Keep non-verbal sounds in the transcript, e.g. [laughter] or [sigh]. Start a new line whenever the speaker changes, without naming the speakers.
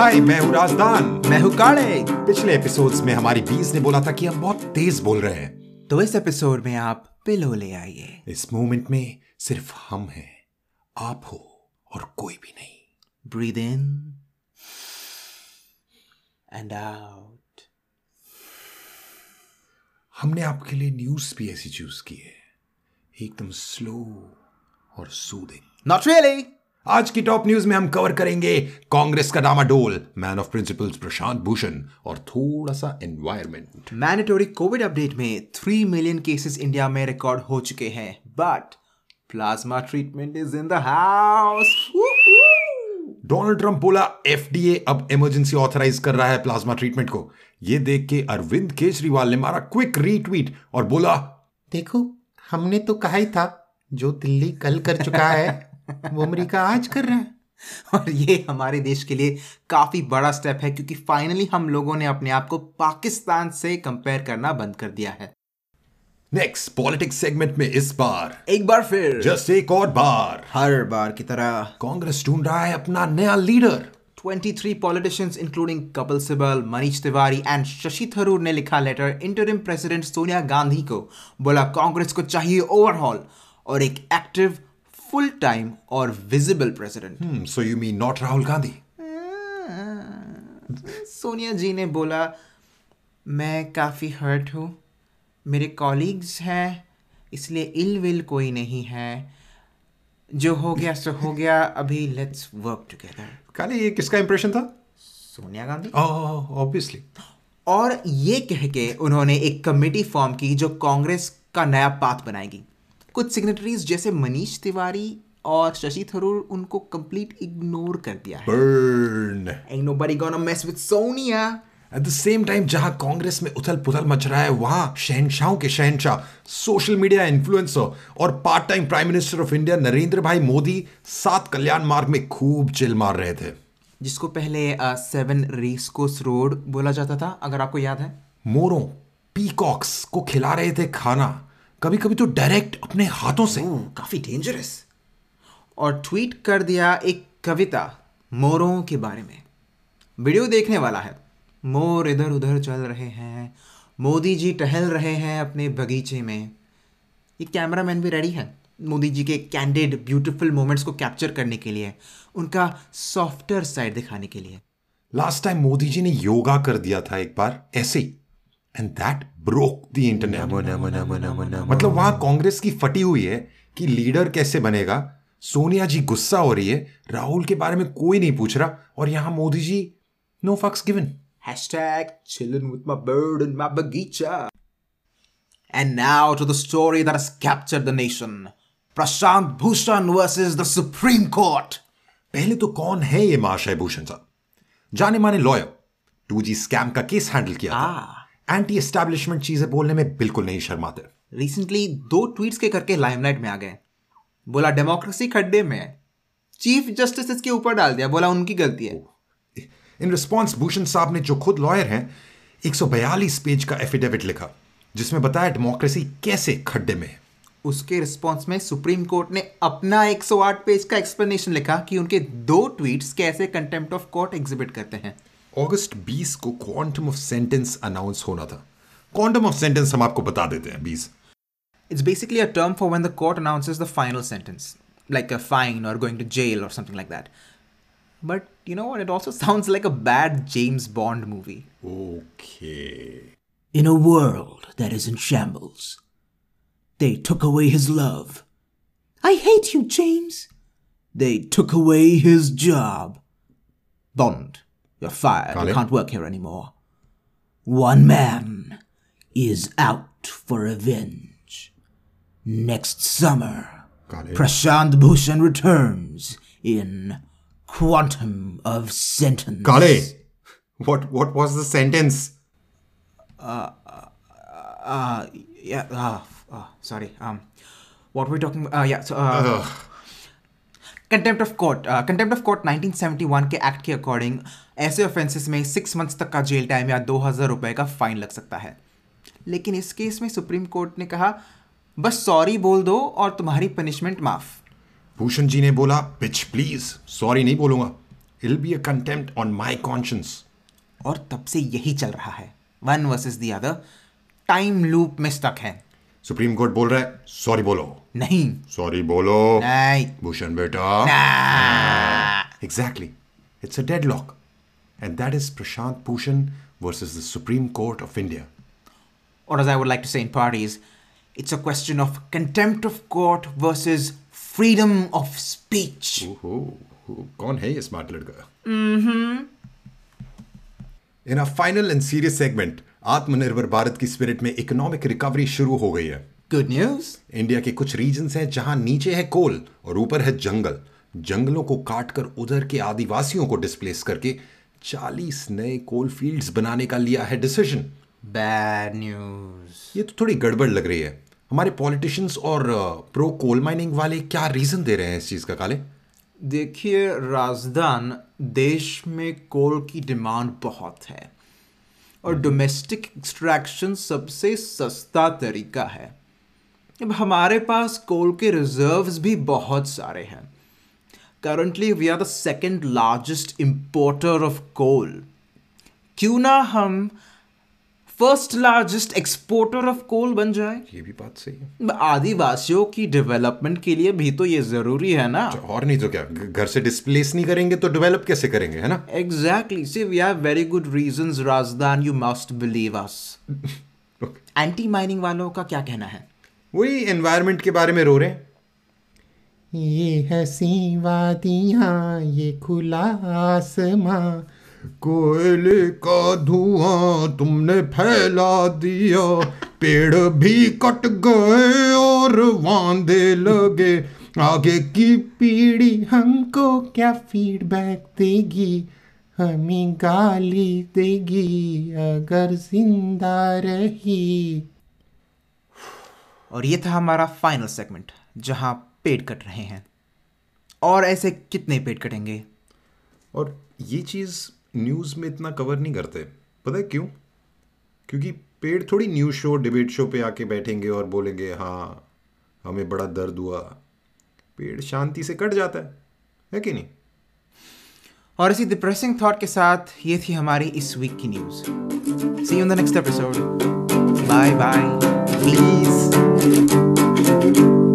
हाय, मैं हूँ राजदान
मैं हूँ काले।
पिछले एपिसोड्स में हमारी बीस ने बोला था कि हम बहुत तेज बोल रहे हैं।
तो इस एपिसोड में आप पिलो ले आइए।
इस मोमेंट में सिर्फ़ हम हैं। आप हो और कोई भी नहीं।
ब्रीद इन एंड आउट
हमने आपके लिए न्यूज़ भी ऐसी चूज़ की है। एकदम स्लो और सूदिंग
नॉट रियली
आज की टॉप न्यूज़ में हम कवर करेंगे कांग्रेस का डामाडोल man of principles Prashant Bhushan और थोड़ा सा एनवायरमेंट
मैंडेटरी कोविड अपडेट में थ्री मिलियन केसेस इंडिया में रिकॉर्ड हो चुके हैं but plasma treatment is in the house
Donald Trump बोला एफडीए अब इमरजेंसी ऑथराइज कर रहा है प्लाज्मा ट्रीटमेंट को. ये देख के अरविंद केजरीवाल ने मारा क्विक रीट्वीट और बोला
देखो हमने तो कहा ही था जो दिल्ली कल कर चुका है [laughs] वो अमेरिका आज कर रहा है।
और ये हमारे देश के लिए काफ़ी बड़ा स्टेप है क्योंकि फाइनली हम लोगों ने अपने आप को पाकिस्तान से कंपेयर करना बंद कर दिया है।
नेक्स्ट पॉलिटिक्स सेगमेंट में इस बार।
एक बार फिर।
जस्ट एक और बार।
हर बार की तरह।
कांग्रेस ढूंढ रहा है अपना नया leader
23 politicians including Kapil Sibal, Manish Tewari and Shashi Tharoor ने लिखा letter interim president Sonia Gandhi को। बोला कांग्रेस को चाहिए ओवरहॉल और एक एक्टिव फुल टाइम और visible president
so you mean not Rahul Gandhi
Sonia ji ने बोला मैं काफ़ी हर्ट हूँ मेरे कॉलीग्स हैं इसलिए इल विल कोई नहीं है। जो हो गया सो हो गया अभी लेट्स वर्क टुगेदर
काले ये किसका इंप्रेशन था?
सोनिया गांधी।
ऑब्वियसली
और ये कह के उन्होंने एक कमेटी फॉर्म की जो कांग्रेस का नया पाथ बनाएगी। कुछ सिग्नेटरीज जैसे मनीष तिवारी और शशि थरूर उनको कंप्लीट इग्नोर कर दिया है।
Burn
Ain't nobody gonna mess with Sonia.
At the same time जहाँ कांग्रेस में उथल पुथल मच रहा है वहाँ शहनशाहों के शहनशाह सोशल मीडिया इन्फ्लुएंसर और part time prime minister of India Narendra bhai Modi सात कल्याण मार्ग में खूब चिल मार रहे थे।
जिसको पहले सेवन रेस कोर्स रोड बोला जाता था अगर आपको याद है।
मोरों पीकॉक्स को खिला रहे थे खाना। कभी कभी तो डायरेक्ट अपने हाथों से।
काफ़ी डेंजरस और ट्वीट कर दिया एक कविता मोरों के बारे में। वीडियो देखने वाला है। मोर इधर उधर चल रहे हैं। मोदी जी टहल रहे हैं अपने बगीचे में। ये कैमरामैन भी रेडी है मोदी जी के कैंडिड ब्यूटीफुल मोमेंट्स को कैप्चर करने के लिए। उनका सॉफ्टर साइड दिखाने के लिए।
लास्ट टाइम मोदी जी ने योगा कर दिया था एक बार ऐसे ही। And that broke the internet मतलब वहाँ कांग्रेस की फटी हुई है कि लीडर कैसे बनेगा। सोनिया जी गुस्सा हो रही है। राहुल के बारे में कोई नहीं पूछ रहा। और यहाँ Modi ji no fucks given
Hashtag chilling with my bird in my bagicha. And now to the story that has captured the nation. Prashant Bhushan versus the Supreme Court.
पहले तो कौन है ये महाशय भूषण साहब? जाने माने लॉयर टू जी स्कैम का केस हैंडल किया ah. था एंटी एस्टैब्लिशमेंट चीज़ें बोलने में बिल्कुल नहीं शर्माते।
रिसेंटली दो ट्वीट्स के करके लाइमलाइट में आ गए। बोला डेमोक्रेसी खड्डे में है चीफ जस्टिस इसके ऊपर डाल दिया। बोला उनकी गलती है।
इन रिस्पॉन्स भूषण साहब ने जो खुद लॉयर हैं 142 पेज का एफिडेविट लिखा जिसमें बताया डेमोक्रेसी कैसे खड्डे में है।
उसके रिस्पॉन्स में सुप्रीम कोर्ट ने अपना 108 पेज का एक्सप्लेनेशन लिखा कि उनके दो ट्वीट्स कैसे कंटेम्प्ट ऑफ़ कोर्ट एग्जिबिट करते हैं।
अगस्त 20 को क्वांटम ऑफ सेंटेंस अनाउंस होना था क्वांटम ऑफ सेंटेंस हम आपको बता देते हैं 20
It's basically a term for when the court announces the final sentence, like a fine or going to jail or something like that. But you know what? It also [laughs] sounds like a bad James Bond movie.
Okay.
In a world that is in shambles, they took away his love. I hate you, James. They took away his job.
Bond, you're fired.
Kale?
You can't work here anymore.
One man is out for revenge. Next summer? Prashant Bhushan returns in Quantum of Sentence.
Kale, what what was the sentence?
Uh, uh yeah. Uh, uh, sorry. Um, what were we talking? About uh, yeah. So, uh, contempt of court contempt of court 1971 के act के according ऐसे offences में six months तक का jail time या दो हज़ार रुपए का फाइन लग सकता है। लेकिन इस केस में सुप्रीम कोर्ट ने कहा बस सॉरी बोल दो और तुम्हारी पनिशमेंट माफ़।
भूषण जी ने बोला पिच प्लीज़ सॉरी नहीं बोलूँगा। I'll be a contempt on my conscience
और तब से यही चल रहा है। One versus the other time loop में स्टक है।
सुप्रीम कोर्ट बोल रहा है सॉरी बोलो
नहीं
सॉरी बोलो
नहीं
भूषण बेटा Exactly. It's a deadlock. And that is Prashant Bhushan versus the Supreme Court of India.
Or as I would like to say in parties, it's a question of contempt of court versus freedom of speech.
ओहो कौन है ये smart लड़का in a final and serious segment आत्मनिर्भर भारत की spirit में economic recovery शुरू हो गई है।
Good news.
इंडिया के कुछ रीजन्स हैं जहाँ नीचे है कोल और ऊपर है जंगल जंगलों को काटकर उधर के आदिवासियों को डिस्प्लेस करके 40 नए कोल फील्ड्स बनाने का लिया है डिसीज़न
बैड न्यूज़
ये तो थोड़ी गड़बड़ लग रही है। हमारे पॉलिटिशियंस और प्रो कोल माइनिंग वाले क्या रीजन दे रहे हैं इस चीज़ का काले?
देखिए राजदान देश में कोल की डिमांड बहुत है। और डोमेस्टिक एक्सट्रैक्शन सबसे सस्ता तरीका है। अब हमारे पास कोल के रिजर्व्स भी बहुत सारे हैं। Currently we are the second largest importer of coal क्यों ना हम first largest exporter of coal बन जाए।
ये भी बात सही है।
आदिवासियों की डेवलपमेंट के लिए भी तो ये ज़रूरी है ना।
और नहीं तो क्या? घर से डिस्प्लेस नहीं करेंगे तो डेवलप कैसे करेंगे है ना?
Exactly. See, we have very good reasons, Razdan. You must believe us. [laughs] Anti mining वालों का क्या कहना है?
वही एनवायरमेंट के बारे में रो रहे हैं।
ये हसी वादियाँ ये खुला आसमां।
कोयले का धुआँ तुमने फैला दिया। पेड़ भी कट गए और वांदे लगे। आगे की
पीढ़ी हमको क्या फीडबैक देगी? हमें गाली देगी अगर ज़िंदा रही।
और ये था हमारा फाइनल सेगमेंट जहाँ पेड़ कट रहे हैं। और ऐसे कितने पेड़ कटेंगे?
और ये चीज़ न्यूज़ में इतना कवर नहीं करते। पता है क्यों? क्योंकि पेड़ थोड़ी न्यूज़ शो डिबेट शो पे आके बैठेंगे और बोलेंगे हाँ हमें बड़ा दर्द हुआ। पेड़ शांति से कट जाता है। है कि नहीं?
और इसी डिप्रेसिंग थॉट के साथ ये थी हमारी इस वीक की news see you in the next episode bye bye please